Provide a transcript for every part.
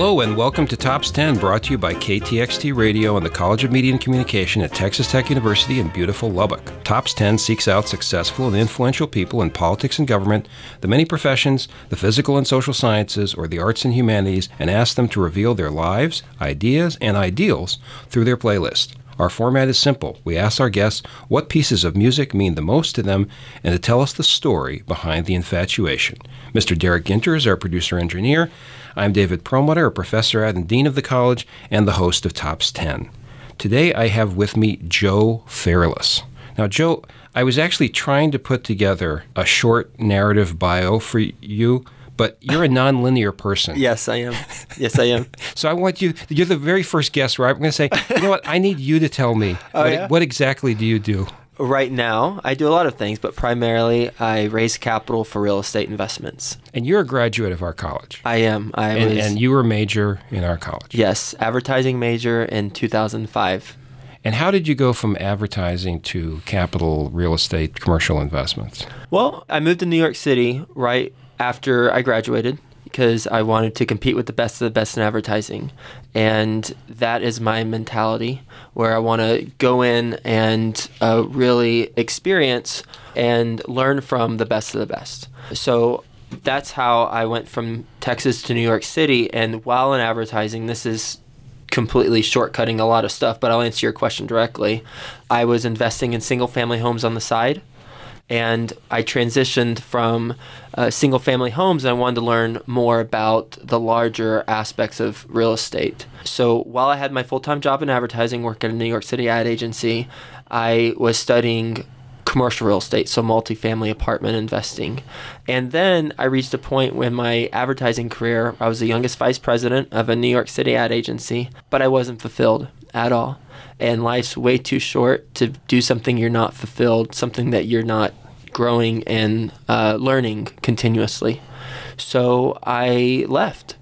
Hello and welcome to Tops 10, brought to you by KTXT Radio and the College of Media and Communication at Texas Tech University in beautiful Lubbock. Tops 10 seeks out successful and influential people in politics and government, the many professions, the physical and social sciences, or the arts and humanities, and asks them to reveal their lives, ideas, and ideals through their playlist. Our format is simple. We ask our guests what pieces of music mean the most to them and to tell us the story behind the infatuation. Mr. Derek Ginter is our producer engineer. I'm David Perlmutter, a professor at and dean of the college and the host of Tops 10. Today I have with me Joe Fairless. Now, Joe, I was actually trying to put together a short narrative bio for you but you're a nonlinear person. yes, I am. Yes, I am. so I want you. You're the very first guest, right? I'm going to say, you know what? I need you to tell me oh, what, yeah? what exactly do you do. Right now, I do a lot of things, but primarily I raise capital for real estate investments. And you're a graduate of our college. I am. I and, was, and you were a major in our college. Yes, advertising major in 2005. And how did you go from advertising to capital real estate commercial investments? Well, I moved to New York City right after I graduated because I wanted to compete with the best of the best in advertising. And that is my mentality where I want to go in and uh, really experience and learn from the best of the best. So that's how I went from Texas to New York City. And while in advertising, this is completely shortcutting a lot of stuff, but I'll answer your question directly. I was investing in single family homes on the side and I transitioned from uh, single family homes and I wanted to learn more about the larger aspects of real estate. So while I had my full time job in advertising, working at a New York City ad agency, I was studying commercial real estate, so multifamily apartment investing. And then I reached a point when my advertising career, I was the youngest vice president of a New York City ad agency, but I wasn't fulfilled at all. And life's way too short to do something you're not fulfilled, something that you're not growing and uh, learning continuously. So I left.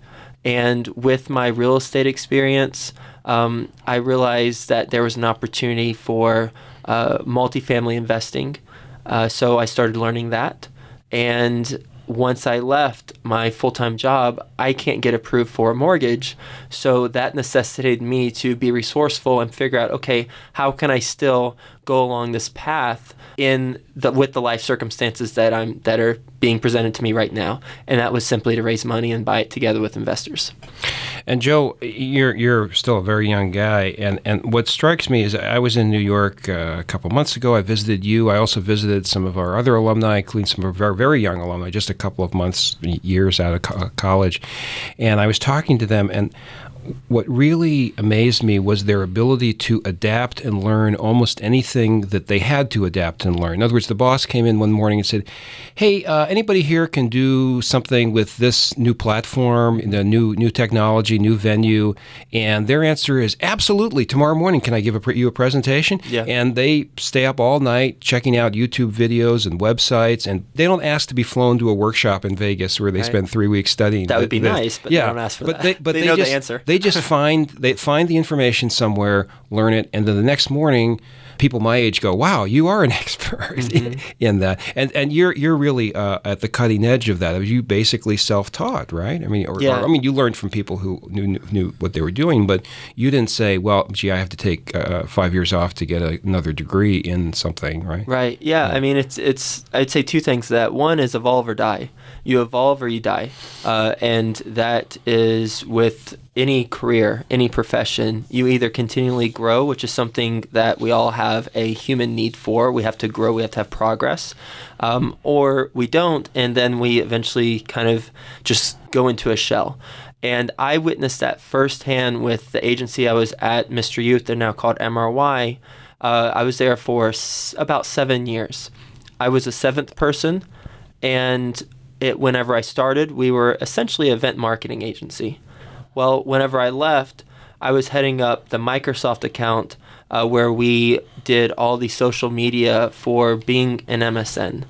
And with my real estate experience, um, I realized that there was an opportunity for uh, multifamily investing. Uh, so I started learning that. And once I left my full time job, I can't get approved for a mortgage. So that necessitated me to be resourceful and figure out okay, how can I still go along this path in the with the life circumstances that I'm that are being presented to me right now, and that was simply to raise money and buy it together with investors. And Joe, you're you're still a very young guy, and and what strikes me is I was in New York uh, a couple months ago. I visited you. I also visited some of our other alumni, including some of our very young alumni, just a couple of months, years out of co- college, and I was talking to them and what really amazed me was their ability to adapt and learn almost anything that they had to adapt and learn. In other words, the boss came in one morning and said, "Hey, uh, anybody here can do something with this new platform, the new new technology, new venue?" And their answer is, "Absolutely! Tomorrow morning, can I give a pre- you a presentation?" Yeah. And they stay up all night checking out YouTube videos and websites, and they don't ask to be flown to a workshop in Vegas where they right. spend three weeks studying. That would be the, nice, but yeah, they don't ask for but that. They, but they, they know just, the answer. They just find they find the information somewhere, learn it, and then the next morning, people my age go, "Wow, you are an expert mm-hmm. in that," and and you're you're really uh, at the cutting edge of that. You basically self taught, right? I mean, or, yeah. or, I mean, you learned from people who knew knew what they were doing, but you didn't say, "Well, gee, I have to take uh, five years off to get a, another degree in something," right? Right. Yeah. yeah. I mean, it's it's I'd say two things. That one is evolve or die you evolve or you die. Uh, and that is with any career, any profession. You either continually grow, which is something that we all have a human need for. We have to grow, we have to have progress. Um, or we don't, and then we eventually kind of just go into a shell. And I witnessed that firsthand with the agency I was at, Mr. Youth, they're now called MRY. Uh, I was there for s- about seven years. I was a seventh person, and it, whenever I started, we were essentially an event marketing agency. Well, whenever I left, I was heading up the Microsoft account uh, where we did all the social media for Bing and MSN.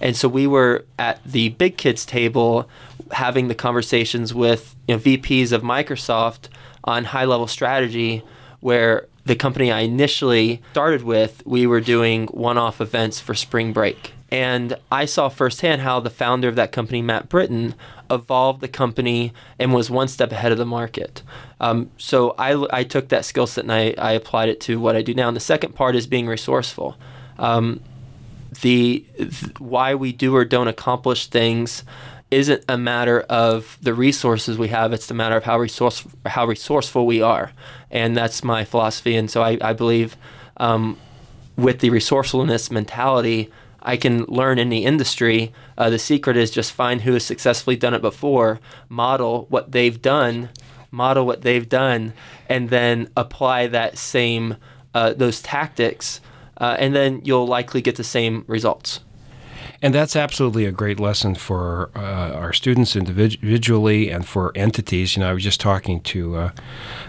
And so we were at the big kids table having the conversations with you know, VPs of Microsoft on high level strategy where the company I initially started with, we were doing one off events for spring break And I saw firsthand how the founder of that company, Matt Britton, evolved the company and was one step ahead of the market. Um, so I, I took that skill set and I, I applied it to what I do now. And the second part is being resourceful. Um, the th- why we do or don't accomplish things isn't a matter of the resources we have. It's a matter of how resource how resourceful we are, and that's my philosophy. And so I, I believe um, with the resourcefulness mentality, I can learn in the industry. Uh, the secret is just find who has successfully done it before, model what they've done, model what they've done, and then apply that same uh, those tactics, uh, and then you'll likely get the same results. And that's absolutely a great lesson for uh, our students individually and for entities. You know, I was just talking to uh,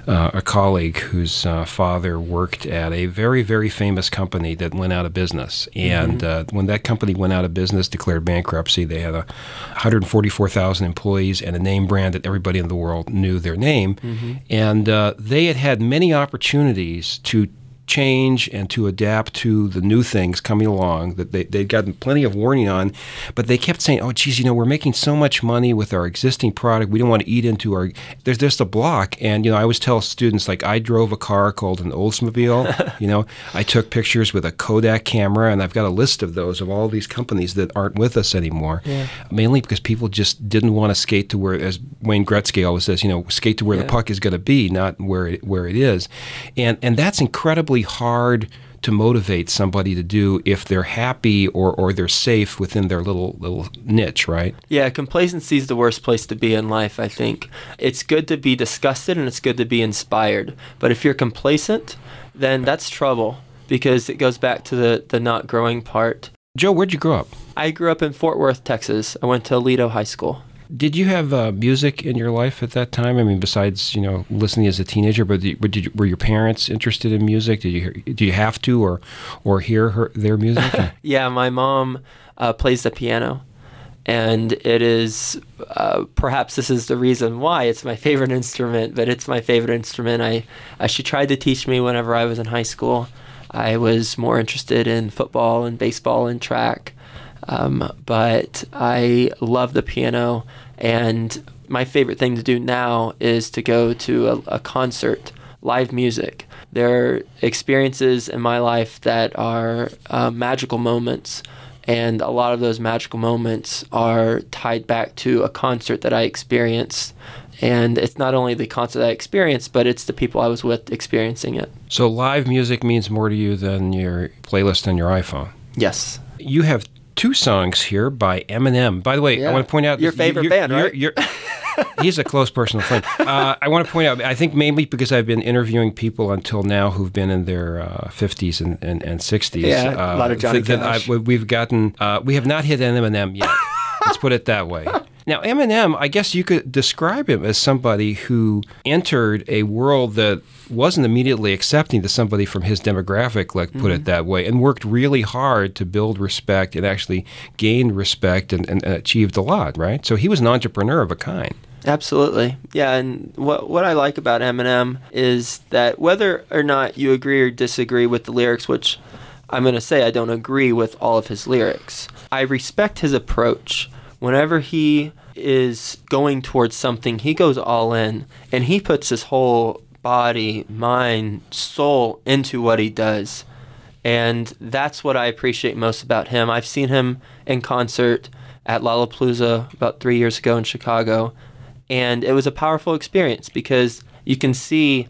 uh, a colleague whose uh, father worked at a very, very famous company that went out of business. And mm-hmm. Uh, when that company went out of business, declared bankruptcy, they had a 144,000 employees and a name brand that everybody in the world knew their name. Mm-hmm. And uh, they had had many opportunities to change and to adapt to the new things coming along that they, they'd gotten plenty of warning on, but they kept saying, oh, geez, you know, we're making so much money with our existing product. We don't want to eat into our, there's just a block. And, you know, I always tell students, like, I drove a car called an Oldsmobile. you know, I took pictures with a Kodak camera, and I've got a list of those of all these companies that aren't with us anymore. Yeah. Mainly because people just didn't want to skate to where, as Wayne Gretzky always says, you know, skate to where yeah. the puck is going to be, not where it, where it is. And, and that's incredibly incredibly hard to motivate somebody to do if they're happy or, or they're safe within their little little niche, right? Yeah, complacency is the worst place to be in life, I think. It's good to be disgusted and it's good to be inspired. But if you're complacent, then that's trouble because it goes back to the, the not growing part. Joe, where'd you grow up? I grew up in Fort Worth, Texas. I went to Aledo High School. Did you have uh, music in your life at that time? I mean, besides you know listening as a teenager, but, you, were your parents interested in music? Did you hear, do you have to or or hear her, their music? yeah, my mom uh, plays the piano, and it is uh, perhaps this is the reason why it's my favorite instrument. But it's my favorite instrument. I uh, she tried to teach me whenever I was in high school. I was more interested in football and baseball and track. Um, but I love the piano. And my favorite thing to do now is to go to a, a concert, live music. There are experiences in my life that are uh, magical moments. And a lot of those magical moments are tied back to a concert that I experienced. And it's not only the concert I experienced, but it's the people I was with experiencing it. So, live music means more to you than your playlist on your iPhone? Yes. You have two songs here by Eminem. By the way, yeah. I want to point out your favorite you're, band, right? You're, you're, he's a close personal friend. Uh, I want to point out, I think mainly because I've been interviewing people until now who've been in their uh, 50s and, and, and 60s. Yeah, uh, a lot of Johnny th- Cash. I, we've gotten, uh, we have not hit Eminem yet. Let's put it that way. Now, Eminem, I guess you could describe him as somebody who entered a world that wasn't immediately accepting to somebody from his demographic, like put mm-hmm. it that way, and worked really hard to build respect and actually gained respect and, and, and achieved a lot, right? So he was an entrepreneur of a kind. Absolutely. Yeah, and what what I like about Eminem is that whether or not you agree or disagree with the lyrics, which I'm going to say I don't agree with all of his lyrics, I respect his approach whenever he is going towards something, he goes all in and he puts his whole body, mind, soul into what he does. And that's what I appreciate most about him. I've seen him in concert at Lollapalooza about three years ago in Chicago, and it was a powerful experience because you can see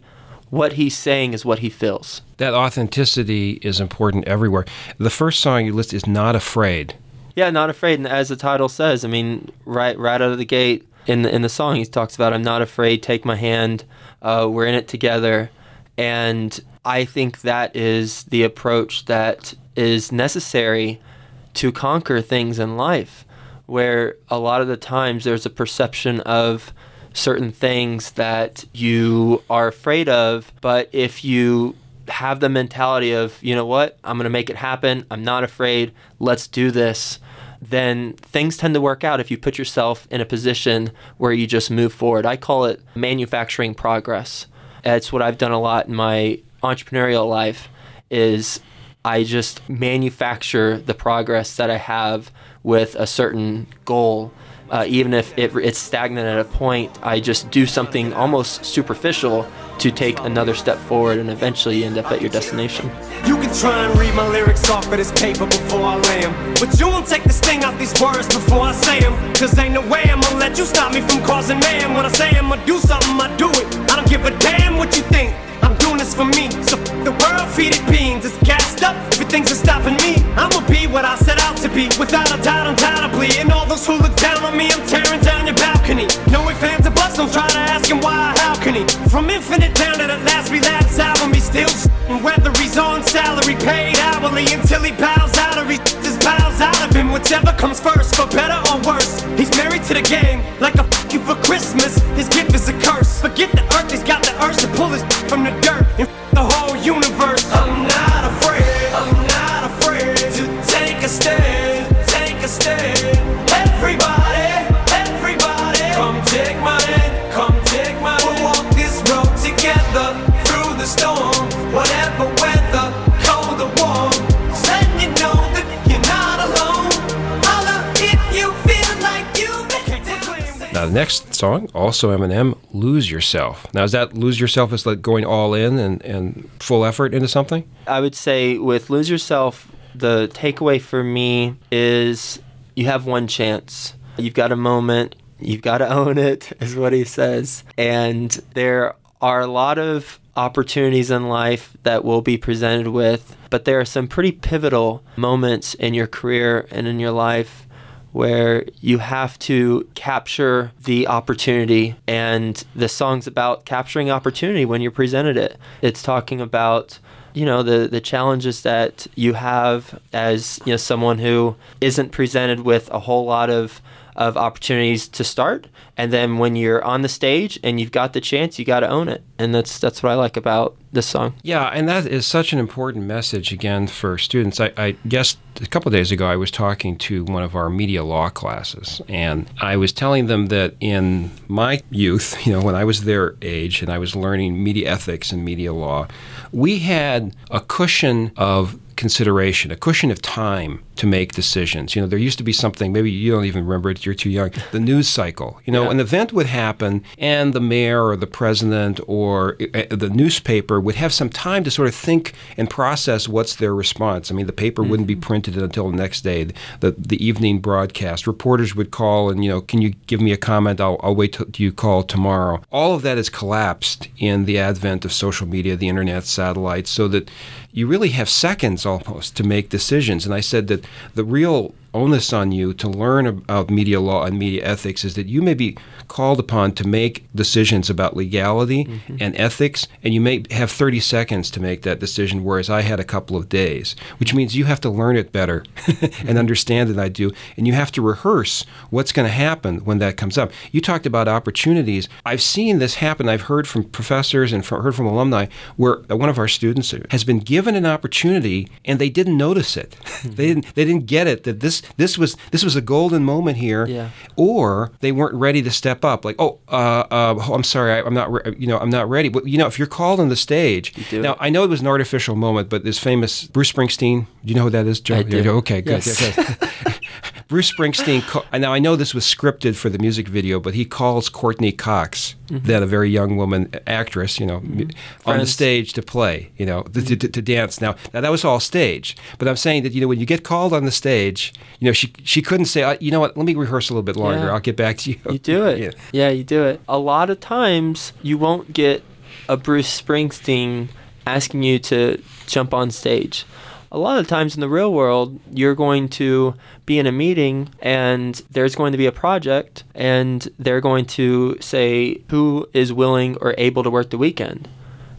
what he's saying is what he feels. That authenticity is important everywhere. The first song you list is Not Afraid. Yeah, not afraid. And as the title says, I mean, right right out of the gate in the in the song, he talks about, "I'm not afraid. Take my hand. Uh, we're in it together." And I think that is the approach that is necessary to conquer things in life, where a lot of the times there's a perception of certain things that you are afraid of, but if you have the mentality of, you know what, I'm going to make it happen. I'm not afraid. Let's do this then things tend to work out if you put yourself in a position where you just move forward. I call it manufacturing progress. It's what I've done a lot in my entrepreneurial life is I just manufacture the progress that I have with a certain goal. Uh, even if it, it's stagnant at a point, I just do something almost superficial to take another step forward and eventually end up at your destination. You can try and read my lyrics off of this paper before I lay them. But you won't take the sting out these words before I say them. Cause ain't no way I'm gonna let you stop me from causing man. When I say I'm gonna do something, I do it. I don't give a damn what you think. I'm this for me. So the world feed it beans. It's gassed up. Everything's are stopping me. I'ma be what I set out to be. Without a doubt, undoubtedly. And all those who look down on me, I'm tearing down your balcony. No ifs, fans, or buts. Don't try to ask him why, how can he? From infinite down to the last relapse album, he still whether he's on salary, paid hourly until he bows out or he just bows out of him. Whichever comes first, for better or worse. He's married to the game, like a fuck you for Christmas. His gift is a curse. Forget the earth, he's got the urge to pull his from the whole next song, also Eminem, Lose Yourself. Now, is that lose yourself is like going all in and, and full effort into something? I would say with Lose Yourself, the takeaway for me is you have one chance. You've got a moment. You've got to own it, is what he says. And there are a lot of opportunities in life that we'll be presented with, but there are some pretty pivotal moments in your career and in your life where you have to capture the opportunity and the song's about capturing opportunity when you're presented it. It's talking about you know the the challenges that you have as you know someone who isn't presented with a whole lot of of opportunities to start. And then when you're on the stage and you've got the chance you got to own it. And that's that's what I like about this song. Yeah, and that is such an important message again for students. I, I guess a couple days ago I was talking to one of our media law classes, and I was telling them that in my youth, you know, when I was their age and I was learning media ethics and media law, we had a cushion of consideration, a cushion of time to make decisions. You know, there used to be something, maybe you don't even remember it, you're too young, the news cycle. You know, Yeah. an event would happen, and the mayor or the president or uh, the newspaper would have some time to sort of think and process what's their response. I mean, the paper wouldn't be printed until the next day, the, the evening broadcast. Reporters would call and, you know, can you give me a comment? I'll, I'll wait till you call tomorrow. All of that has collapsed in the advent of social media, the internet, satellites, so that you really have seconds almost to make decisions. And I said that the real onus on you to learn about media law and media ethics is that you may be called upon to make decisions about legality mm-hmm. and ethics, and you may have 30 seconds to make that decision, whereas I had a couple of days, which means you have to learn it better and understand it. I do, and you have to rehearse what's going to happen when that comes up. You talked about opportunities. I've seen this happen. I've heard from professors and from, heard from alumni where one of our students has been given an opportunity and they didn't notice it. they didn't. They didn't get it that this this was this was a golden moment here, Yeah. or they weren't ready to step up. Like, oh, uh, uh, oh, I'm sorry, I, I'm not. Re- you know, I'm not ready. But you know, if you're called on the stage, now it. I know it was an artificial moment, but this famous Bruce Springsteen. Do you know who that is, Joe? I do. Okay, good. Yes. okay. Bruce Springsteen. Ca- now I know this was scripted for the music video, but he calls Courteney Cox, mm-hmm. then a very young woman uh, actress, you know, mm-hmm. on the stage to play, you know, to, to, to dance. Now, now that was all stage, but I'm saying that you know when you get called on the stage, you know, she she couldn't say, uh, you know what, let me rehearse a little bit longer. Yeah. I'll get back to you. You do it. Yeah. Yeah. you do it. A lot of times you won't get a Bruce Springsteen asking you to jump on stage. A lot of times in the real world, you're going to be in a meeting and there's going to be a project and they're going to say who is willing or able to work the weekend.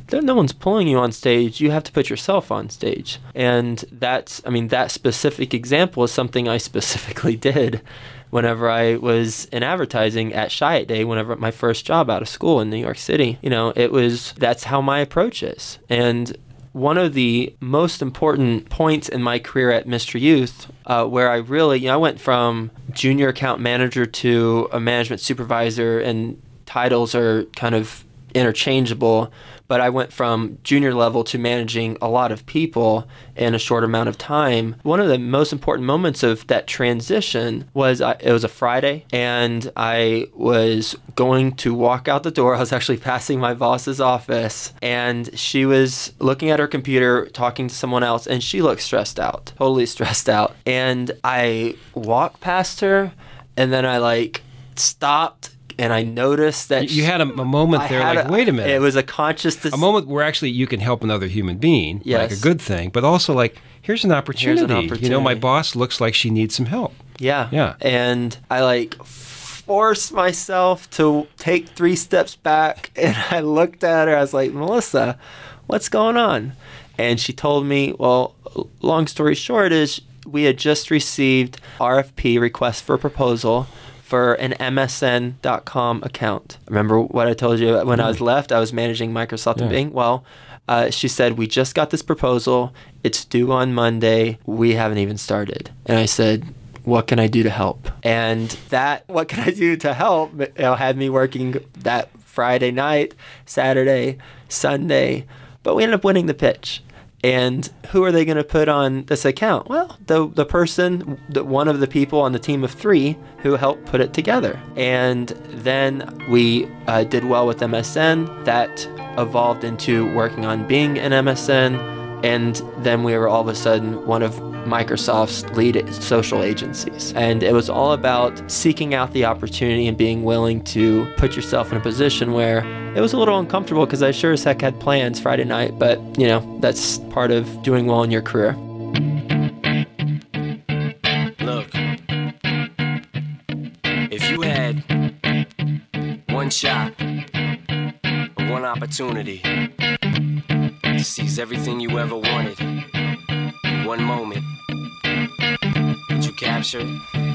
There, no one's pulling you on stage. You have to put yourself on stage. And that's, I mean, that specific example is something I specifically did whenever I was in advertising at Chiat Day, whenever my first job out of school in New York City. You know, it was, that's how my approach is. And one of the most important points in my career at Mr. Youth, uh, where I really, you know, I went from junior account manager to a management supervisor, and titles are kind of interchangeable, but I went from junior level to managing a lot of people in a short amount of time. One of the most important moments of that transition was I, it was a Friday, and I was going to walk out the door. I was actually passing my boss's office, and she was looking at her computer, talking to someone else, and she looked stressed out, totally stressed out. And I walked past her, and then I like stopped and I noticed that You had a, a moment I there, like, a- wait a minute. It was a conscious a moment where actually you can help another human being, like a good thing, but also like, here's an opportunity. You know, my boss looks like she needs some help. Yeah. Yeah. And I like forced myself to take three steps back and I looked at her. I was like, Melissa, what's going on? And she told me, well, long story short is we had just received RFP request for proposal for an MSN.com account. Remember what I told you when I was left? I was managing Microsoft Yeah. and Bing. Well, uh, she said, We just got this proposal. It's due on Monday. We haven't even started. And I said, What can I do to help? And that, what can I do to help, you know, had me working that Friday night, Saturday, Sunday. But we ended up winning the pitch. And who are they going to put on this account? Well, the the person, the, one of the people on the team of three who helped put it together. And then we uh, did well with MSN. That evolved into working on Bing and MSN, and then we were all of a sudden one of Microsoft's lead social agencies. And it was all about seeking out the opportunity and being willing to put yourself in a position where it was a little uncomfortable because I sure as heck had plans Friday night, but you know, that's part of doing well in your career. Look, if you had one shot, one opportunity to seize everything you ever wanted in one moment, would you capture it? Or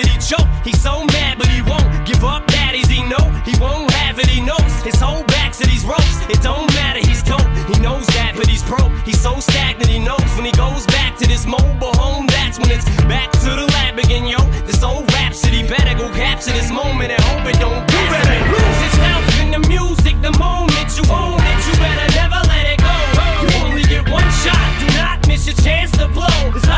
rabbit. He choke. He's so mad, but he won't give up. Daddies, he know he won't have it. He knows his whole back to these ropes. It don't matter. He's dope. He knows that, but he's broke. He's so stagnant. He knows when he goes back to this mobile home. That's when it's back to the lab again, yo. This old rhapsody better go capture this moment and hope it don't. You better lose yourself in the music the moment you own it. You better never let it go. You only get one shot. Do not miss your chance to blow. This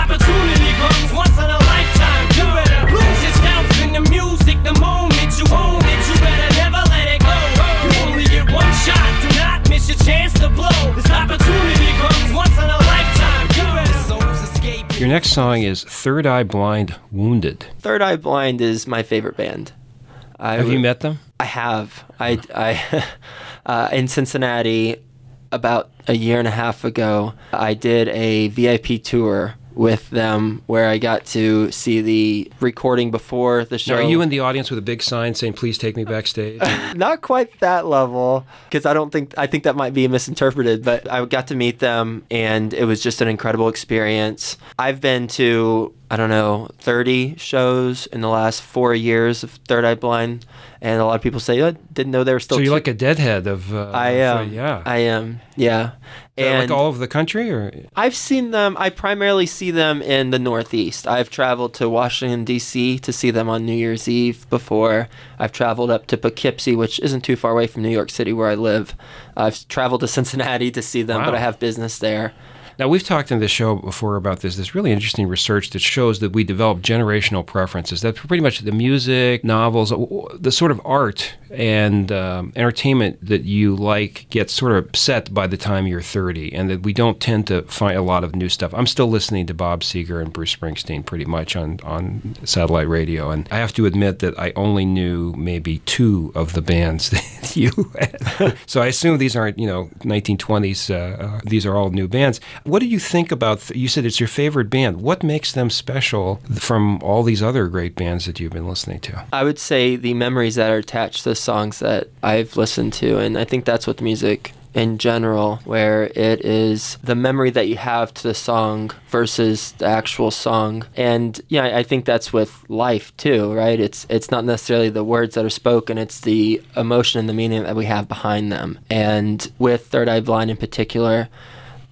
Your next song is Third Eye Blind Wounded. Third Eye Blind is my favorite band. I Have you met them? I have. I, I uh, in Cincinnati about a year and a half ago. I did a VIP tour with them where I got to see the recording before the show. Now, are you in the audience with a big sign saying, please take me backstage? not quite that level because I don't think I think that might be misinterpreted, but I got to meet them and it was just an incredible experience. I've been to I don't know 30 shows in the last 4 years of Third Eye Blind and a lot of people say I didn't know they were still so you're like a deadhead of. Uh, I uh, am. yeah. I am. Yeah. And like all over the country, or I've seen them. I primarily see them in the Northeast. I've traveled to Washington D.C. to see them on New Year's Eve before. I've traveled up to Poughkeepsie, which isn't too far away from New York City, where I live. I've traveled to Cincinnati to see them, but I have business there. Now, we've talked in this show before about this. This really interesting research that shows that we develop generational preferences. That pretty much the music, novels, the sort of art and um, entertainment that you like gets sort of set by the time you're 30, and that we don't tend to find a lot of new stuff. I'm still listening to Bob Seger and Bruce Springsteen pretty much on, on satellite radio, and I have to admit that I only knew maybe two of the bands that you had. so I assume these aren't, you know, 1920s, uh, uh, these are all new bands. what do you think about? You said it's your favorite band. What makes them special from all these other great bands that you've been listening to? I would say the memories that are attached to the songs that I've listened to, and I think that's with music in general, where it is the memory that you have to the song versus the actual song. And yeah, I think that's with life too, right? It's it's not necessarily the words that are spoken, it's the emotion and the meaning that we have behind them. And with Third Eye Blind in particular,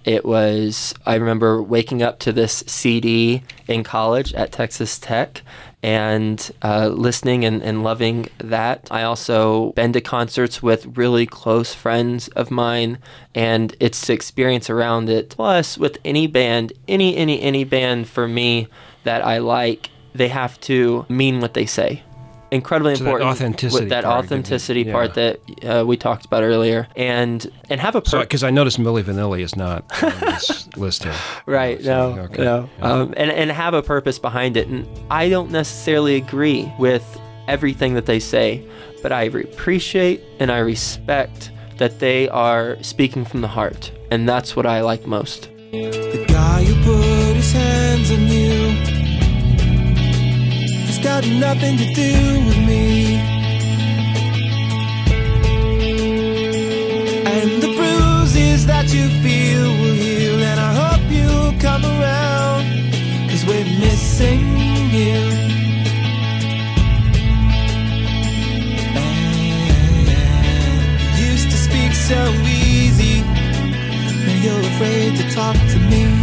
it was I remember waking up to this CD in college at Texas Tech and uh, listening and, and loving that. I also been to concerts with really close friends of mine, and it's the experience around it. Plus, with any band, any any any band for me that I like, they have to mean what they say incredibly So that important authenticity with that part, authenticity yeah. part that uh, we talked about earlier and and have a So, per- because I noticed Milli Vanilli is not on this list here. Right. So, No. okay. No. Um, and and have a purpose behind it. And I don't necessarily agree with everything that they say, but I appreciate and I respect that they are speaking from the heart, and that's what I like most. The guy who put his hands on you has got nothing to do with me. And the bruises that you feel will heal, and I hope you'll come around, cause we're missing you. You used to speak so easy. Now you're afraid to talk to me.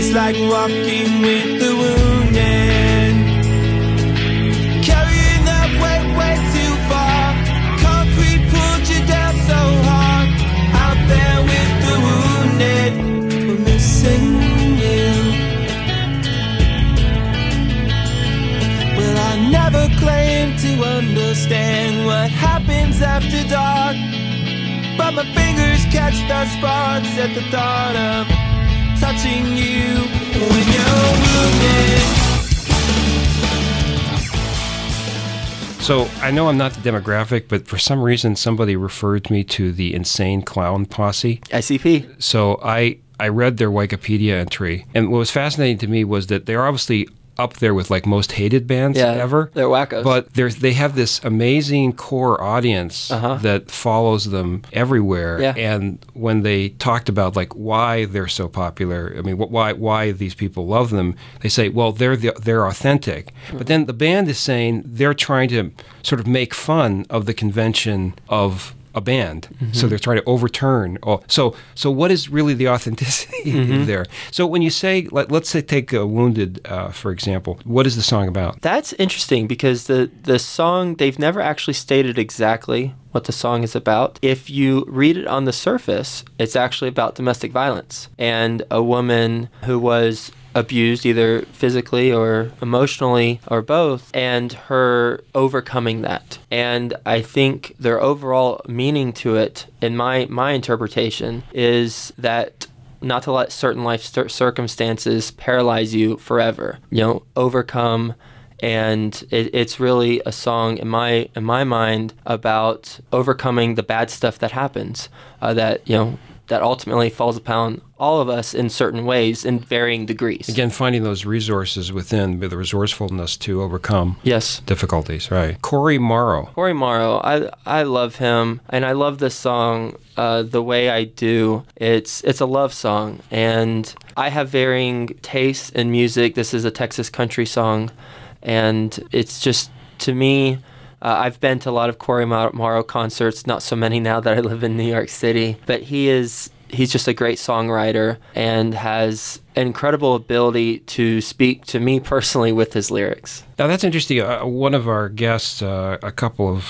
It's like walking with the wounded. Carrying that weight way too far. Concrete pulled you down so hard. Out there with the wounded. We're missing you. Well, I never claimed to understand what happens after dark. But my fingers catch the sparks at the thought of touching you when you're wounded. So I know I'm not the demographic, but for some reason somebody referred me to the Insane Clown Posse. ICP. So I I read their Wikipedia entry, and what was fascinating to me was that they're obviously up there with like most hated bands Yeah. ever. They're wackos. But there's they have this amazing core audience Uh-huh. that follows them everywhere. Yeah. And when they talked about like why they're so popular, I mean, wh- why why these people love them, they say, well, they're the, they're authentic. But then the band is saying they're trying to sort of make fun of the convention of a band. So they're trying to overturn. All, so so what is really the authenticity there? So when you say, let, let's say take uh, Wounded uh, for example, what is the song about? That's interesting because the the song they've never actually stated exactly what the song is about. If you read it on the surface, it's actually about domestic violence and a woman who was abused either physically or emotionally or both and her overcoming that. And I think their overall meaning to it in my my interpretation is that not to let certain life cir- circumstances paralyze you forever. You know, overcome and it, it's really a song in my in my mind about overcoming the bad stuff that happens uh, that you know that ultimately falls upon all of us in certain ways in varying degrees. Again, finding those resources within, the resourcefulness to overcome Yes. difficulties, right? Cory Morrow. Cory Morrow, I I love him, and I love this song uh, the way I do. It's it's a love song, and I have varying tastes in music. This is a Texas country song, and it's just to me. Uh, I've been to a lot of Cory Mor- Morrow concerts, not so many now that I live in New York City, but he is he's just a great songwriter and has incredible ability to speak to me personally with his lyrics. Now that's interesting. Uh, one of our guests uh, a couple of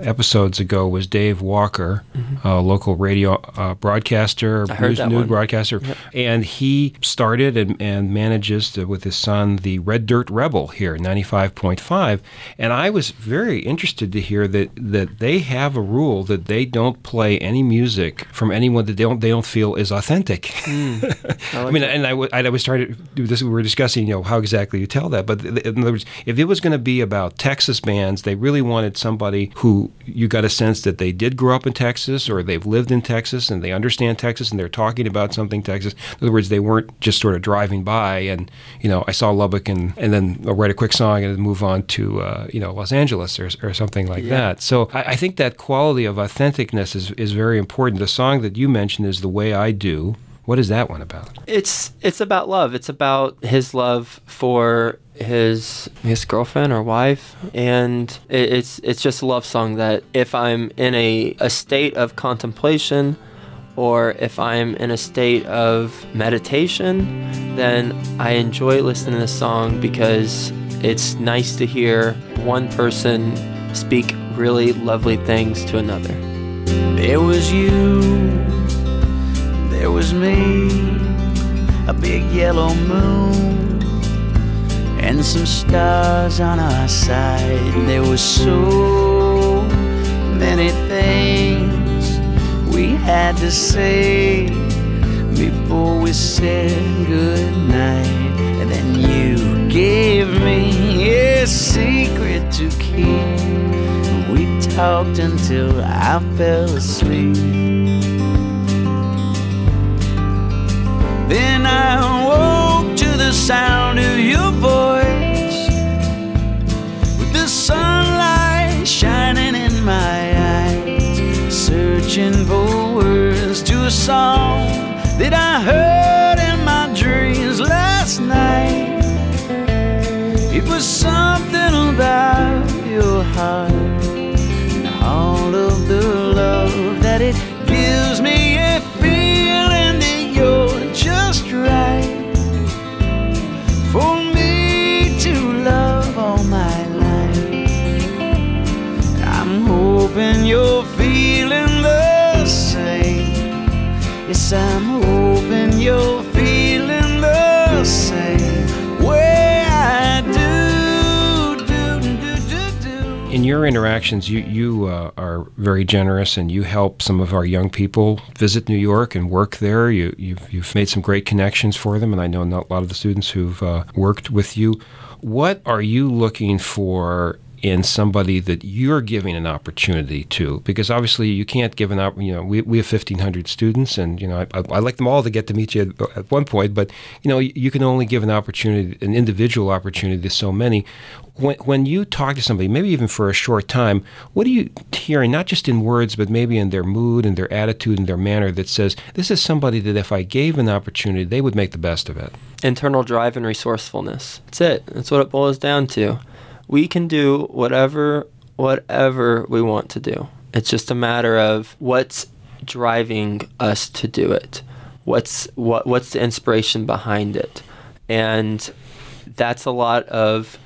episodes ago was Dave Walker, a local radio uh, broadcaster, Mm-hmm. I news, that news broadcaster, and he started and, and manages to, with his son the Red Dirt Rebel here, ninety five point five. And I was very interested to hear that that they have a rule that they don't play any music from anyone that they don't they don't feel is authentic. Mm. I, mean, and I, w- I was trying to do this. We were discussing, you know, how exactly you tell that. But th- in other words, if it was going to be about Texas bands, they really wanted somebody who you you got a sense that they did grow up in Texas or they've lived in Texas and they understand Texas and they're talking about something Texas. In other words, they weren't just sort of driving by and you know I saw Lubbock and and then I'll write a quick song and move on to uh, you know Los Angeles or, or something like Yeah. that. So I, I think that quality of authenticness is is very important. The song that you mentioned is "The Way I Do." What is that one about? It's it's about love. It's about his love for his his girlfriend or wife, and it, it's it's just a love song that if I'm in a, a state of contemplation, or if I'm in a state of meditation, then I enjoy listening to this song because it's nice to hear one person speak really lovely things to another. There was you, there was me, a big yellow moon, and some stars on our side. There were so many things we had to say before we said goodnight. And then you gave me a secret to keep. We talked until I fell asleep. Then I woke the sound of your voice with the sunlight shining in my eyes, searching for words to a song that I heard in my dreams last night. It was something about your heart and all of the love that it you're feeling the same way I do, do, do, do. In your interactions, you you uh, are very generous, and you help some of our young people visit New York and work there. You you've, you've made some great connections for them, and I know a lot of the students who've uh, worked with you. What are you looking for? In somebody that you're giving an opportunity to, because obviously you can't give an op- You know, we, we have 1,500 students, and you know I, I, I like them all to get to meet you at, at one point, but you know you, you can only give an opportunity, an individual opportunity to so many when, when you talk to somebody, maybe even for a short time, what are you hearing, not just in words, but maybe in their mood and their attitude and their manner that says, this is somebody that if I gave an opportunity, they would make the best of it? internal drive and resourcefulness. That's it. That's what it boils down to. We can do whatever whatever we want to do. It's just a matter of what's driving us to do it. What's what what's the inspiration behind it? And that's a lot of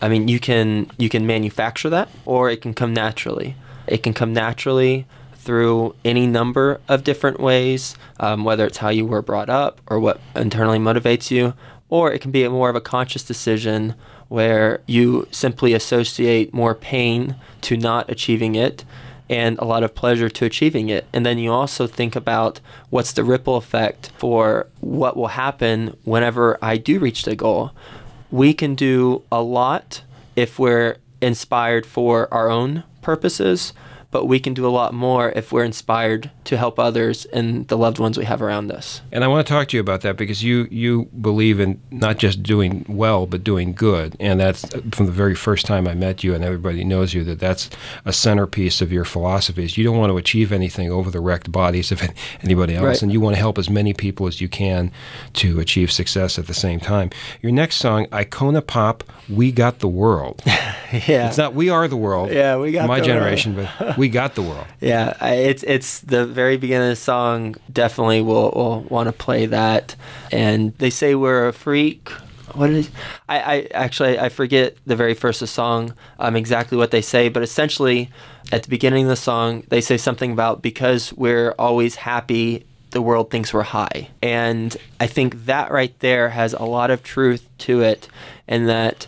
I mean, you can you can manufacture that or it can come naturally. It can come naturally through any number of different ways, um, whether it's how you were brought up or what internally motivates you, or it can be more of a conscious decision where you simply associate more pain to not achieving it and a lot of pleasure to achieving it. And then you also think about what's the ripple effect for what will happen whenever I do reach the goal. We can do a lot if we're inspired for our own purposes, but we can do a lot more if we're inspired to help others and the loved ones we have around us. And I want to talk to you about that because you, you believe in not just doing well, but doing good. And that's uh, from the very first time I met you, and everybody knows you, that that's a centerpiece of your philosophy is you don't want to achieve anything over the wrecked bodies of anybody else, Right. and you want to help as many people as you can to achieve success at the same time. Your next song, Icona Pop, We Got the World. Yeah. It's not We Are the World. Yeah, we got my generation, but We Got the World. Yeah, it's it's the very beginning of the song. Definitely will will want to play that. And they say we're a freak. What is? I, I actually I forget the very first of the song um, exactly what they say, but essentially at the beginning of the song they say something about because we're always happy. The world thinks we're high. And I think that right there has a lot of truth to it, and that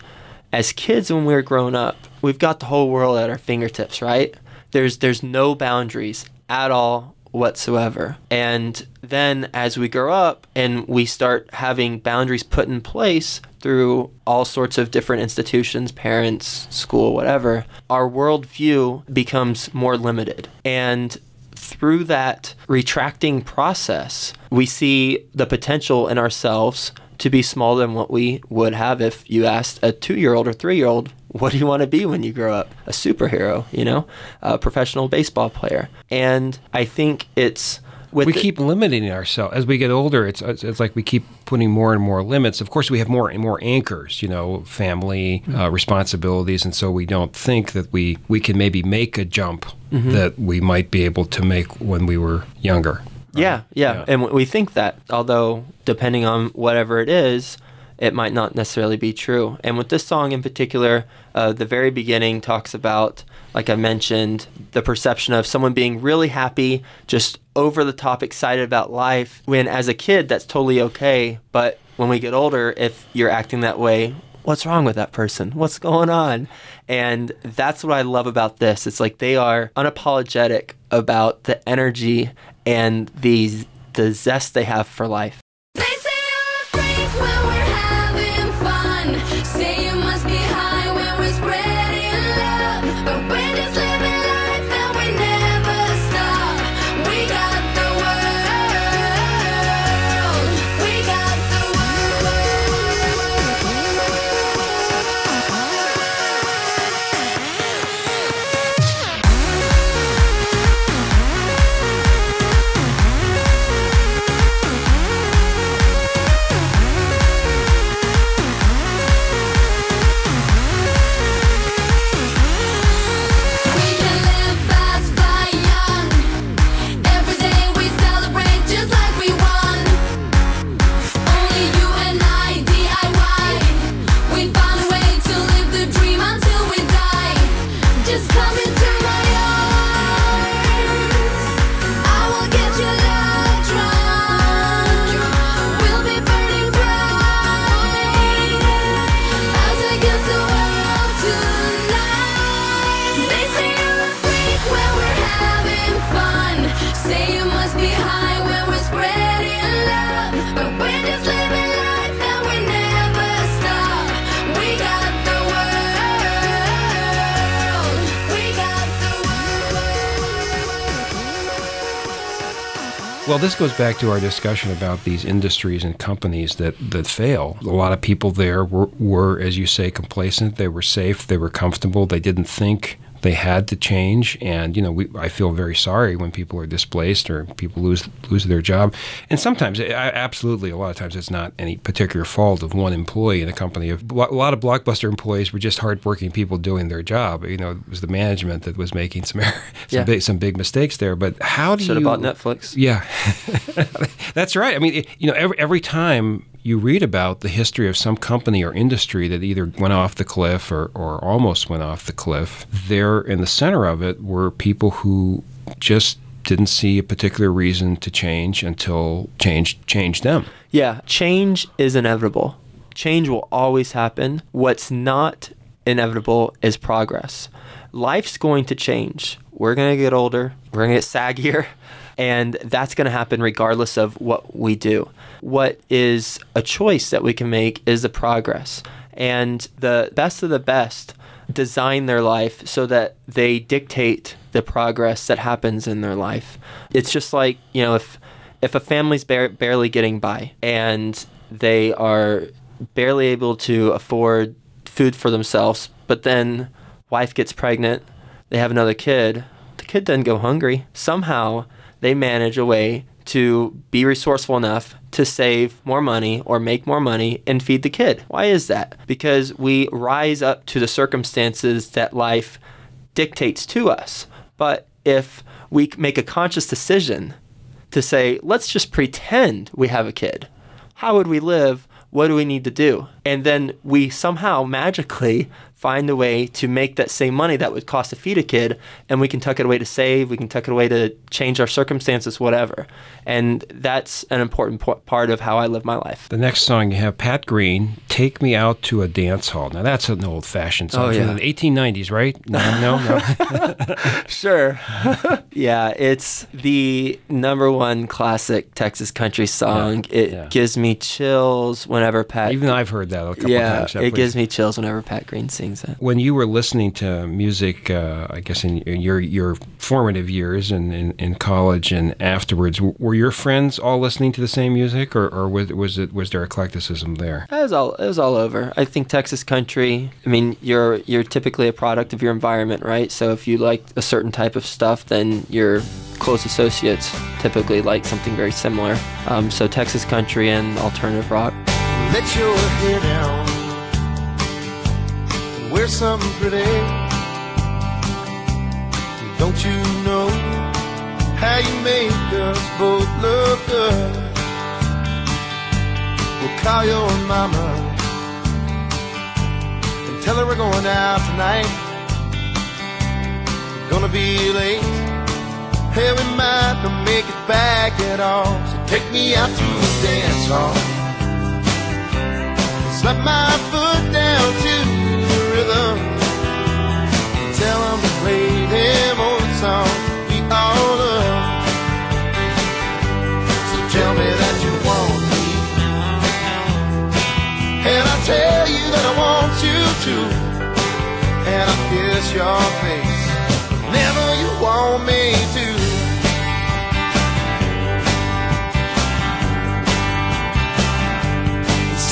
as kids when we were growing up, we've got the whole world at our fingertips, right? There's there's no boundaries at all whatsoever. And then as we grow up and we start having boundaries put in place through all sorts of different institutions, parents, school, whatever, our worldview becomes more limited. And through that retracting process, we see the potential in ourselves to be smaller than what we would have if you asked a two year old or three year old, what do you want to be when you grow up? A superhero, you know, a professional baseball player. And I think it's with we the- keep limiting ourselves as we get older. It's it's like we keep putting more and more limits. Of course, we have more and more anchors. You know, family uh, responsibilities, and so we don't think that we we can maybe make a jump Mm-hmm. that we might be able to make when we were younger. Yeah, yeah, Yeah. and we think that. Although, depending on whatever it is, it might not necessarily be true. And with this song in particular, uh, the very beginning talks about, like I mentioned, the perception of someone being really happy, just over the top excited about life. When as a kid, that's totally okay. But when we get older, if you're acting that way, what's wrong with that person? What's going on? And that's what I love about this. It's like they are unapologetic about the energy and the the zest they have for life. Well, this goes back to our discussion about these industries and companies that, that fail. A lot of people there were, were, as you say, complacent. They were safe. They were comfortable. They didn't think they had to change. And you know, we, I feel very sorry when people are displaced or people lose lose their job. And sometimes, I, absolutely, a lot of times, it's not any particular fault of one employee in a company. A lot of blockbuster employees were just hardworking people doing their job. You know, it was the management that was making some some Yeah. big some big mistakes there. But how do Should you have bought Netflix. yeah, that's right. I mean, it, you know, every every time you read about the history of some company or industry that either went off the cliff or, or almost went off the cliff, there in the center of it were people who just didn't see a particular reason to change until change changed them. Yeah, change is inevitable. Change will always happen. What's not inevitable is progress. Life's going to change. We're going to get older, we're going to get saggier, and that's going to happen regardless of what we do. What is a choice that we can make is the progress. And the best of the best design their life so that they dictate the progress that happens in their life. It's just like, you know, if if a family's bar- barely getting by and they are barely able to afford food for themselves, but then wife gets pregnant, they have another kid, the kid doesn't go hungry. Somehow they manage a way to be resourceful enough to save more money or make more money and feed the kid. Why is that? Because we rise up to the circumstances that life dictates to us. But if we make a conscious decision to say, let's just pretend we have a kid. How would we live? What do we need to do? And then we somehow magically find a way to make that same money that would cost to feed a kid, and we can tuck it away to save, we can tuck it away to change our circumstances, whatever. And that's an important po- part of how I live my life. The next song you have Pat Green, "Take Me Out to a Dance Hall." Now that's an old-fashioned song Oh, from the 1890s, right? No, no, no. Sure. yeah, it's the number one classic Texas country song. It yeah. gives me chills whenever Pat. Even I've heard that a couple yeah, times. it gives me chills whenever Pat Green sings it. when you were listening to music, uh, I guess in, in your your formative years and in, in college and afterwards, were your friends all listening to the same music, or, or was, was it was there eclecticism there? It was all it was all over. I think Texas country. I mean, you're you're typically a product of your environment, right? So if you like a certain type of stuff, then your close associates typically like something very similar. Um, so Texas country and alternative rock. Let your hair down. Wear something pretty. Don't you know how you make us both look good? We'll call your mama and tell her we're going out tonight. We're gonna be late. Hey, we might not make it back at all. So take me out to the dance hall. Slap my foot down to Tell 'em to play them old songs we all love. So tell me that you want me. And I tell you that I want you to. And I kiss your face whenever you want me to.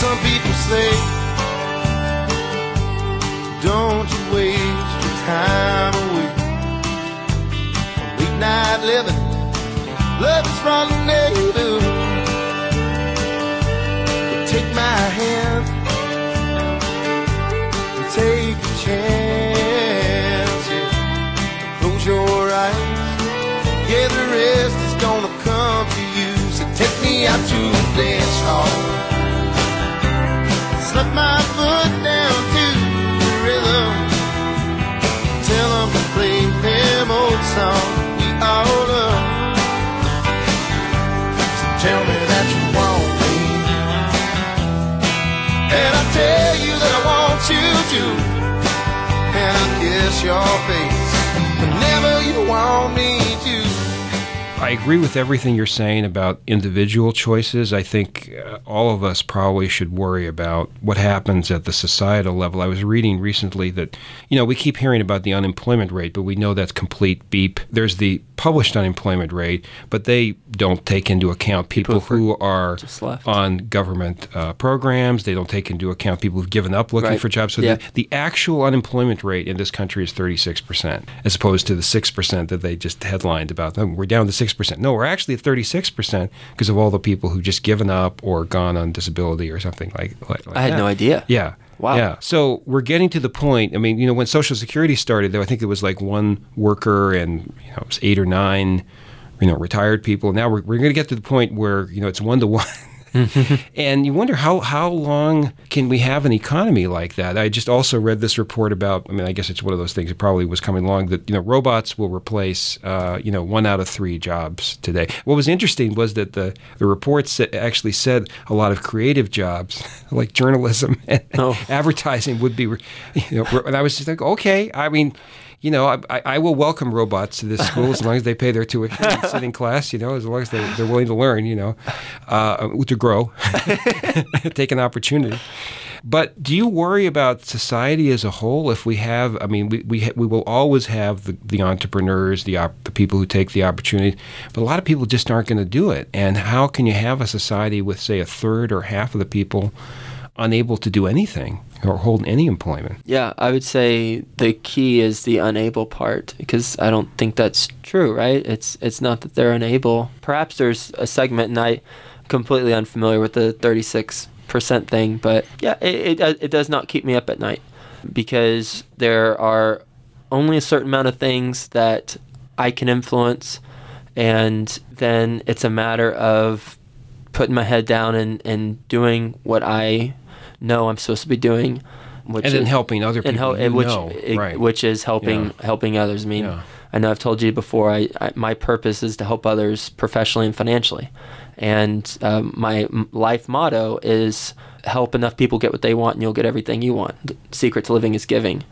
Some people say, don't you waste your time away. Late night living, love is rendezvous. But take my hand and take a chance. Yeah. Close your eyes, yeah, the rest is gonna come to you. So take me out to the dance hall. Slap my foot we all love. So tell me that you want me. And I tell you that I want you to. And I kiss your face whenever you want me to. I agree with everything you're saying about individual choices. I think uh, all of us probably should worry about what happens at the societal level. I was reading recently that, you know, we keep hearing about the unemployment rate, but we know that's complete beep. There's the published unemployment rate, but they don't take into account people, People who are on government uh, programs. They don't take into account people who've given up looking Right. for jobs. So Yeah. the, the actual unemployment rate in this country is 36%, as opposed to the 6% that they just headlined about. Oh, We're down to 6%. No, we're actually at 36% because of all the people who've just given up or gone on disability or something like, like, like I had that. no idea. Yeah. Wow. Yeah. So we're getting to the point. I mean, you know, when Social Security started, though, I think it was like one worker and you know it was eight or nine, you know, retired people. Now we're we're going to get to the point where you know it's one to one. and you wonder how how long can we have an economy like that? I just also read this report about. I mean, I guess it's one of those things. It probably was coming along that you know robots will replace uh, you know one out of three jobs today. What was interesting was that the the report sa- actually said a lot of creative jobs like journalism and Oh. advertising would be, you know, and I was just like, okay, I mean. You know, I, I I will welcome robots to this school as long as they pay their tuition and sit in class. You know, as long as they, they're willing to learn. You know, uh, to grow, take an opportunity. But do you worry about society as a whole if we have? I mean, we we, ha- we will always have the, the entrepreneurs, the op- the people who take the opportunity, but a lot of people just aren't going to do it. And how can you have a society with, say, a third or half of the people unable to do anything or hold any employment? Yeah, I would say the key is the unable part because I don't think that's true, right? It's it's not that they're unable. Perhaps there's a segment, and I completely unfamiliar with the 36 percent thing, but yeah, it, it uh, it does not keep me up at night because there are only a certain amount of things that I can influence, and then it's a matter of putting my head down and, and doing what I know I'm supposed to be doing which And then is, helping other and people hel- you which know, it- right. which is helping Yeah. helping others. I mean, Yeah. I know I've told you before. I, I my purpose is to help others professionally and financially, and um, my life motto is help enough people get what they want, and you'll get everything you want. The secret to living is giving,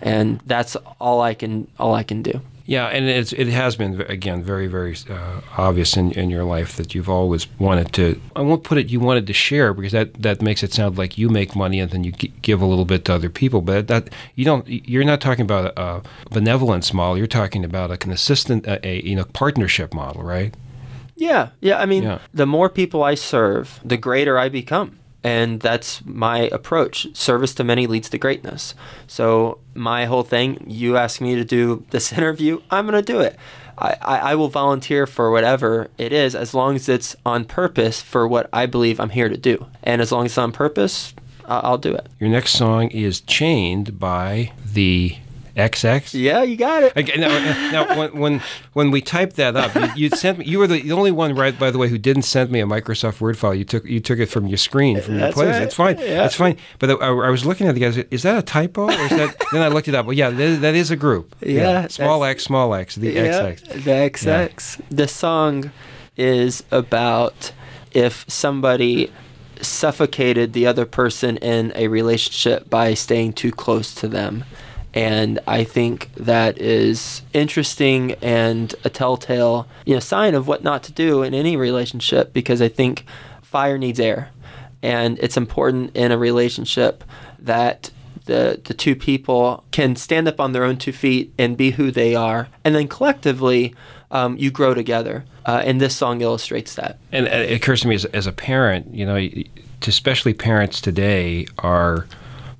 and that's all I can all I can do. Yeah, and it's it has been again very very uh, obvious in, in your life that you've always wanted to. I won't put it you wanted to share because that, that makes it sound like you make money and then you gi- give a little bit to other people. But that you don't. You're not talking about a benevolence model. You're talking about like an assistant, a, a you know partnership model, right? Yeah, yeah. I mean, Yeah. the more people I serve, the greater I become. And that's my approach. Service to many leads to greatness. So, my whole thing, you ask me to do this interview, I'm going to do it. I, I, I will volunteer for whatever it is as long as it's on purpose for what I believe I'm here to do. And as long as it's on purpose, I'll do it. Your next song is "Chained" by the XX. Yeah, you got it. Okay, now, now when, when when we typed that up, you, you sent me. You were the, the only one, right? By the way, who didn't send me a Microsoft Word file. You took you took it from your screen from your place. right. It's fine. Yeah. It's fine. But I, I was looking at the guys. Is that a typo? Or is that? then I looked it up. Well, yeah, that, that is a group. Yeah, small X, small X, the yeah, XX. The XX. The song is about if somebody suffocated the other person in a relationship by staying too close to them. And I think that is interesting and a telltale, you know, sign of what not to do in any relationship because I think fire needs air. And it's important in a relationship that the the two people can stand up on their own two feet and be who they are, and then collectively um, you grow together. Uh, and this song illustrates that. And it occurs to me as, as a parent, you know, especially parents today are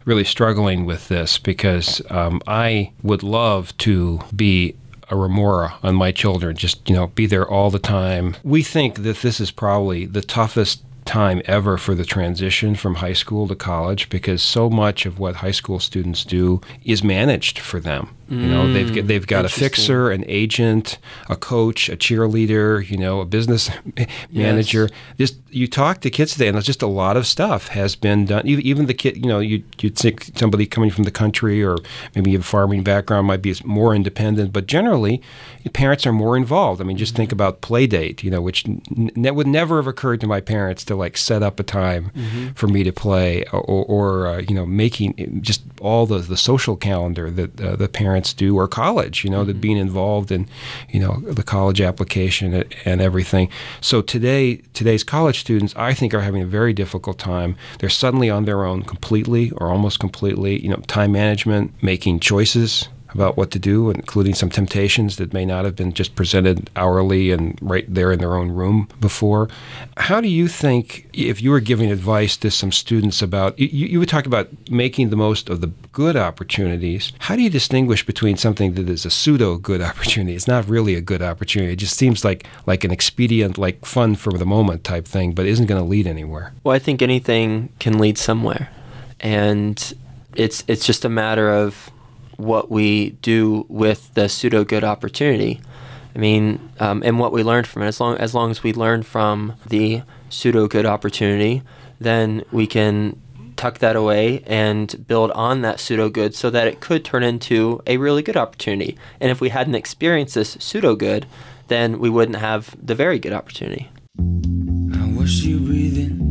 really struggling with this because um, I would love to be a remora on my children, just, you know, be there all the time. We think that this is probably the toughest time ever for the transition from high school to college because so much of what high school students do is managed for them. You know, they've got, they've got a fixer, an agent, a coach, a cheerleader, you know, a business manager. Just you talk to kids today, and there's just a lot of stuff has been done. Even, even the kid, you know, you you'd think somebody coming from the country or maybe have a farming background might be more independent, but generally, parents are more involved. I mean, just think about play date, you know, which n- would never have occurred to my parents to like set up a time for me to play, or, or uh, you know, making just all the the social calendar that uh, the parents do, or college, you know, that mm-hmm. being involved in, you know, the college application and everything. So today, today's college students, I think, are having a very difficult time. They're suddenly on their own completely, or almost completely. You know, time management, making choices about what to do, including some temptations that may not have been just presented hourly and right there in their own room before. How do you think, if you were giving advice to some students about, you, you would talk about making the most of the good opportunities. How do you distinguish between something that is a pseudo good opportunity? It's not really a good opportunity. It just seems like like an expedient, like fun for the moment type thing, but isn't going to lead anywhere. Well, I think anything can lead somewhere, and it's it's just a matter of what we do with the pseudo good opportunity. I mean, um, and what we learned from it. As long as long as we learn from the pseudo good opportunity, then we can tuck that away and build on that pseudo good so that it could turn into a really good opportunity. And if we hadn't experienced this pseudo good, then we wouldn't have the very good opportunity. I watch you breathing,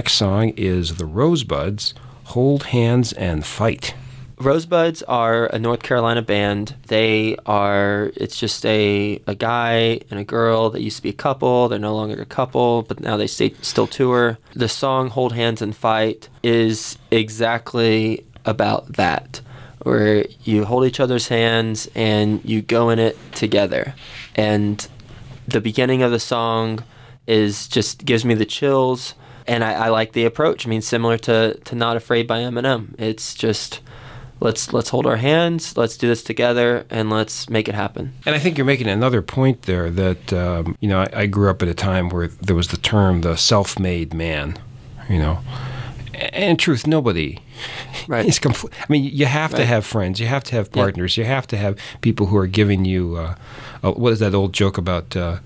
next song is The Rosebuds, Hold Hands and Fight. Rosebuds are a North Carolina band. They are, it's just a, a guy and a girl that used to be a couple. They're no longer a couple, but now they stay, still tour. The song Hold Hands and Fight is exactly about that, where you hold each other's hands and you go in it together. And the beginning of the song is just gives me the chills. And I, I like the approach. I mean, similar to, to Not Afraid by Eminem. It's just let's let's hold our hands let's do this together and let's make it happen And I think you're making another point there that, um, you know, I, I grew up at a time where there was the term the self made man, you know. And in truth, nobody Right. is complete. I mean, you have to have friends, you have to have Yeah. partners, you have to have people who are giving you. Uh, uh, what is that old joke about? Uh,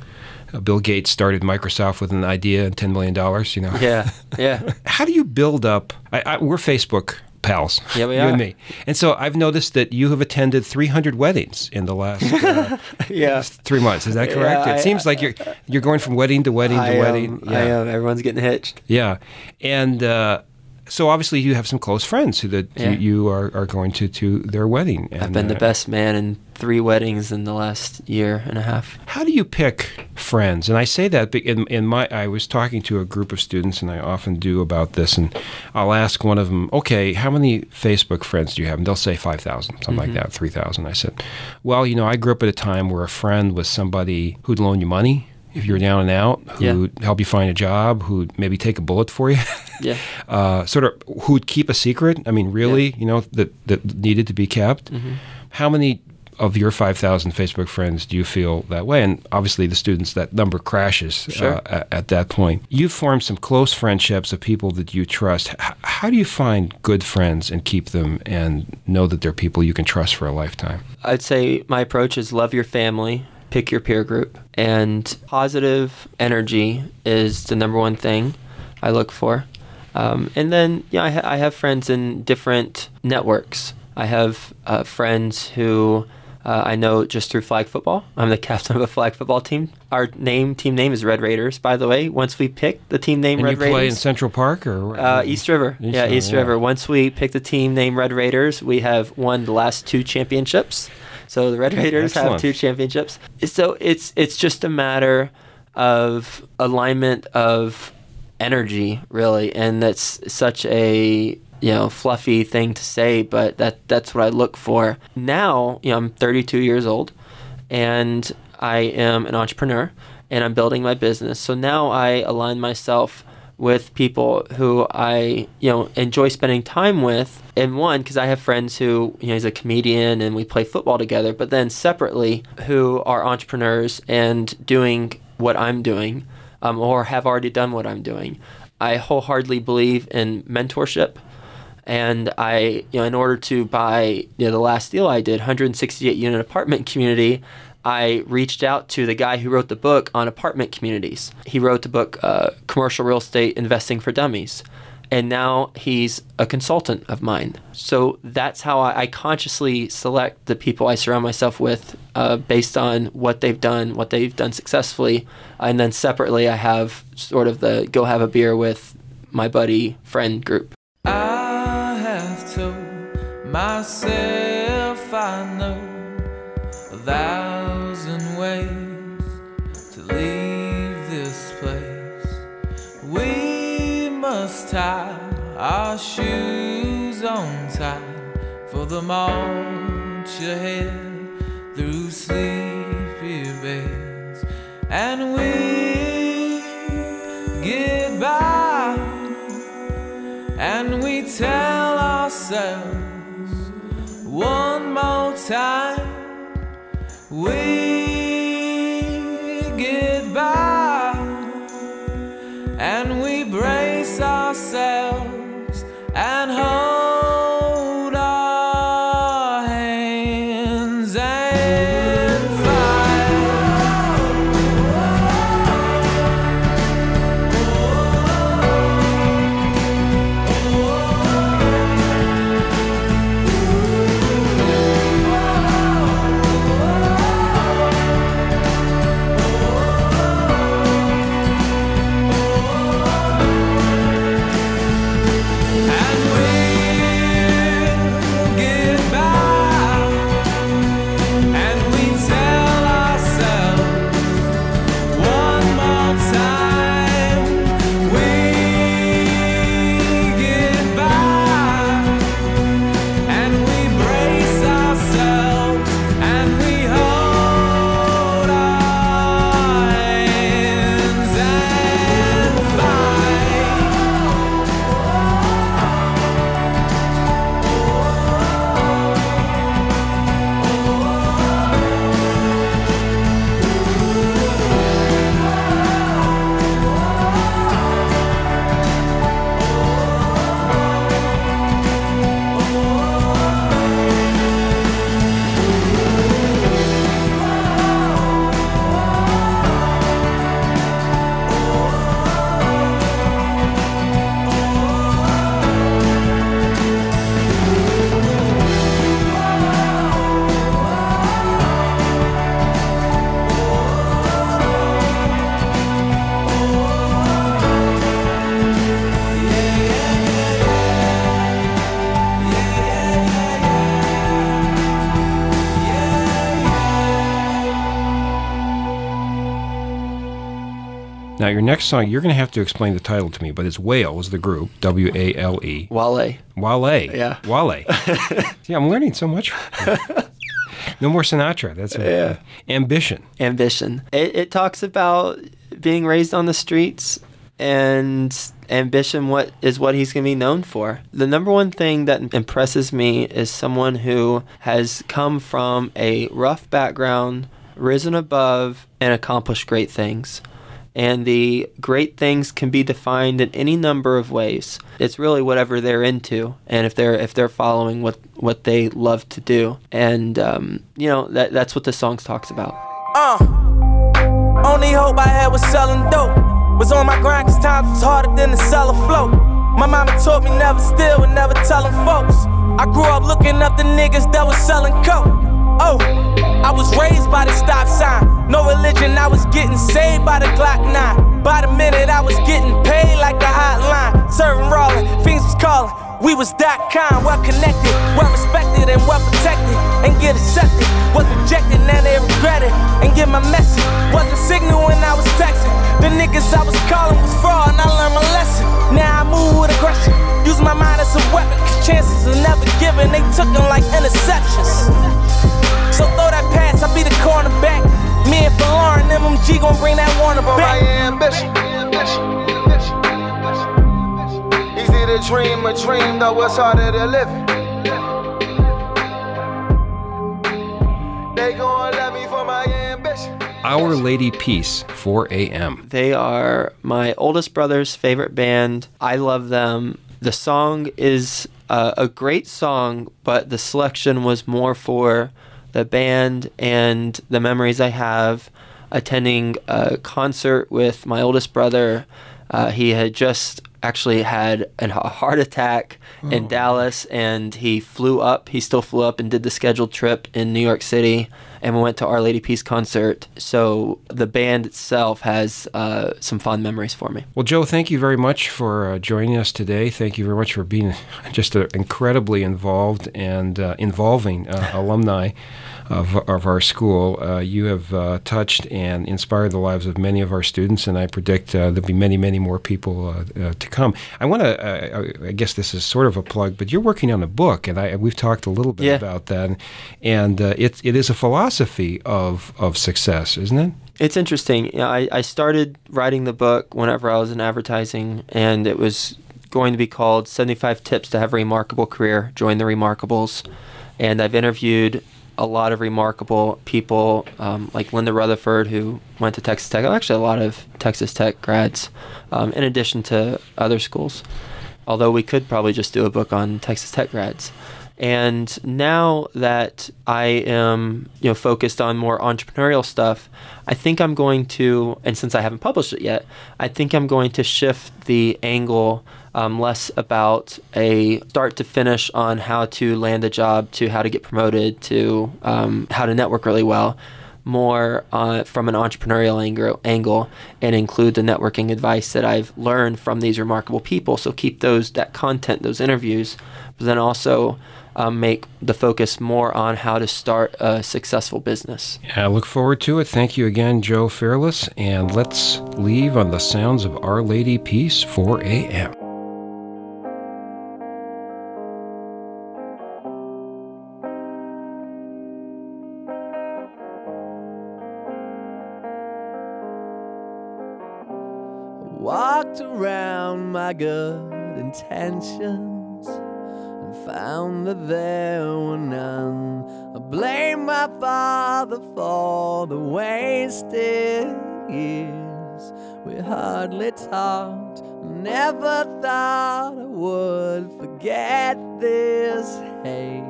Bill Gates started Microsoft with an idea and ten million dollars. You know. yeah yeah How do you build up? I, I, we're Facebook pals, Yeah, we you are. and me, and so I've noticed that you have attended 300 weddings in the last. Uh, yeah three months. Is that Yeah, correct? I- it seems like you're you're going from wedding to wedding to I, wedding. am, I am everyone's getting hitched Yeah, and uh, so obviously you have some close friends who that Yeah. you, you are, are going to to their wedding. And, i've been the uh, best man in three weddings in the last year and a half How do you pick friends? And I say that in, in my I was talking to a group of students, and I often do about this. And I'll ask one of them, "Okay, how many Facebook friends do you have?" And they'll say five thousand, something like that, three thousand. I said, "Well, you know, I grew up at a time where a friend was somebody who'd loan you money." If you were down and out, who'd help you find a job, who'd maybe take a bullet for you, yeah uh, sort of who'd keep a secret. I mean, really, you know, that that needed to be kept. Mm-hmm. How many of your five thousand Facebook friends do you feel that way? And obviously, the students that number crashes Sure. uh, at, at that point. You've formed some close friendships of people that you trust. H- how do you find good friends and keep them, and know that they're people you can trust for a lifetime? I'd say my approach is love your family, pick your peer group, and positive energy is the number one thing I look for. Um, and then, yeah, I, ha- I have friends in different networks. I have uh, friends who uh, I know just through flag football. I'm the captain of a flag football team. Our name, team name is Red Raiders, by the way. Once we pick the team name And Red you play in Central Park or uh, East River. East yeah, River, East yeah. River. Once we pick the team name Red Raiders, we have won the last two championships. So the Red Raiders have two championships. So it's it's just a matter of alignment of energy, really, and that's such a you know fluffy thing to say, but that that's what I look for. Now, you know, I'm 32 years old, and I am an entrepreneur, and I'm building my business. So now I align myself with people who I you know enjoy spending time with. And one, because I have friends who you know he's a comedian and we play football together. But then separately, who are entrepreneurs and doing what I'm doing, um, or have already done what I'm doing. I wholeheartedly believe in mentorship. And I, you know, in order to buy you know, the last deal I did, 168 unit apartment community, I reached out to the guy who wrote the book on apartment communities. He wrote the book, uh, Commercial Real Estate Investing for Dummies. And now he's a consultant of mine. So that's how I, I consciously select the people I surround myself with uh, based on what they've done, what they've done successfully. And then separately, I have sort of the go have a beer with my buddy friend group. I have told myself I know our shoes on tight for the march ahead through sleepy beds, and we get by, and we tell ourselves one more time. We get by and we brace ourselves your next song, you're going to have to explain the title to me, but it's Wales, the group, W A L E. Wale. Wale. Yeah. Wale. yeah, I'm learning so much. no more Sinatra. That's yeah. ambition. ambition. It, it talks about being raised on the streets and ambition what is what he's going to be known for. The number one thing that impresses me is someone who has come from a rough background, risen above and accomplished great things. And the great things can be defined in any number of ways. It's really whatever they're into, and if they're if they're following what what they love to do, and um, you know that that's what the song talks about. Uh, only hope I had was selling dope. Was on my grind cause times was harder than to sell a float. My mama taught me never steal and never telling folks. I grew up looking up the niggas that was selling coke. Oh, I was raised by the stop sign. No religion, I was getting saved by the Glock 9. By the minute, I was getting paid like the hotline. Serving rolling, things was calling. We was that kind, well connected, well respected, and well protected. And get accepted, was rejected, now they regret it. And get my message, wasn't signal when I was texting. The niggas I was calling was fraud, and I learned my lesson. Now I move with aggression, use my mind as a weapon, cause chances are never given, they took them like interceptions. So throw that pass, I'll be the cornerback. Me and Lauren, MMG gon' bring that Warner back. ambition. Easy to dream a dream, though it's harder to live. it. They gon' Our Lady Peace, 4 a.m. They are my oldest brother's favorite band. I love them. The song is uh, a great song, but the selection was more for the band and the memories I have attending a concert with my oldest brother. Uh, he had just actually had an- a heart attack in Dallas and he flew up. He still flew up and did the scheduled trip in New York City and we went to Our Lady Peace concert. So the band itself has uh, some fond memories for me. Well, Joe, thank you very much for uh, joining us today. Thank you very much for being just an incredibly involved and uh, involving uh, alumni of, of our school. Uh, you have uh, touched and inspired the lives of many of our students, and I predict uh, there'll be many, many more people uh, uh, to come. I want to. Uh, I guess this is sort of a plug, but you're working on a book, and I we've talked a little bit Yeah. about that, and uh, it it is a philosophy of of success, isn't it? It's interesting. You know, I, I started writing the book whenever I was in advertising, and it was going to be called 75 Tips to Have a Remarkable Career. Join the Remarkables. And I've interviewed a lot of remarkable people, um, like Linda Rutherford, who went to Texas Tech. Actually, a lot of Texas Tech grads, um, in addition to other schools. Although we could probably just do a book on Texas Tech grads. And now that I am, you know, focused on more entrepreneurial stuff, I think I'm going to, and since I haven't published it yet, I think I'm going to shift the angle um, less about a start to finish on how to land a job, to how to get promoted, to um, how to network really well, more uh, from an entrepreneurial angle, angle, and include the networking advice that I've learned from these remarkable people. So keep those that content, those interviews, but then also um, make the focus more on how to start a successful business. I look forward to it. Thank you again, Joe Fairless. and let's leave on the sounds of Our Lady Peace 4 a.m. my good intentions and found that there were none. I blame my father for the wasted years. We hardly talked, never thought I would forget this hate.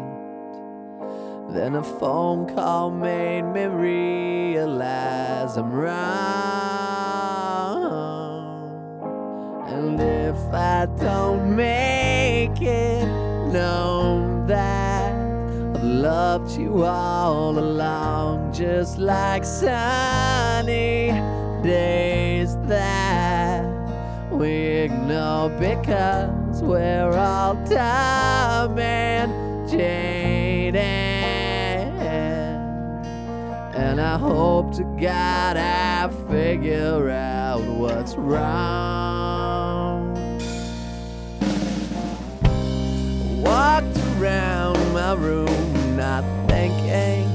Then a phone call made me realize I'm wrong. And if I don't make it known that I've loved you all along, just like sunny days that we ignore because we're all dumb and jaded. And I hope to God I figure out what's wrong. Walked around my room, not thinking,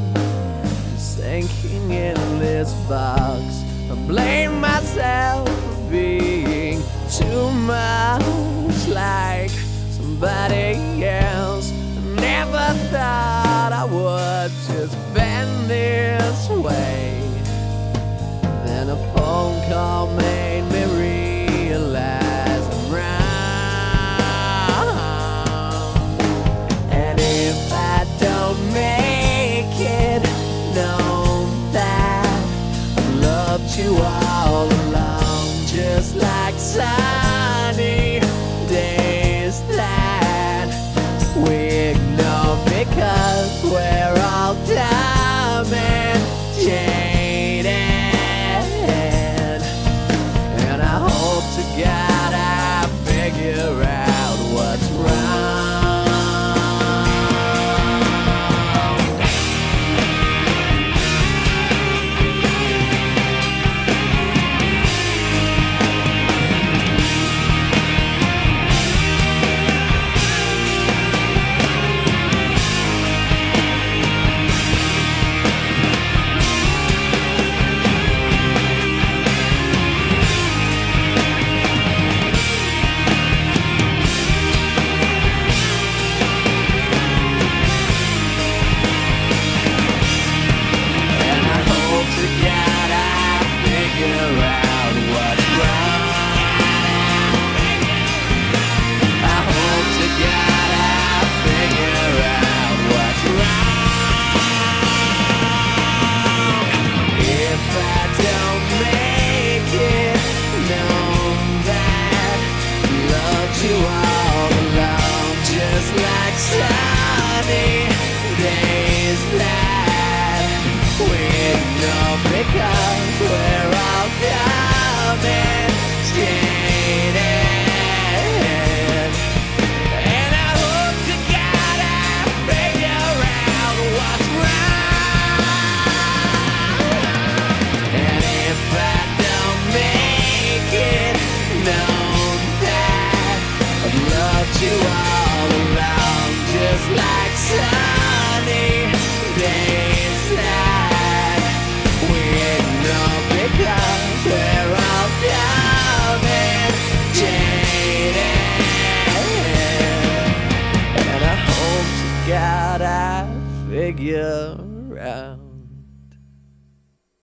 just sinking in this box. I blame myself for being too much like somebody else. I Never thought I would just bend this way. Then a phone call made you all along, just like sunny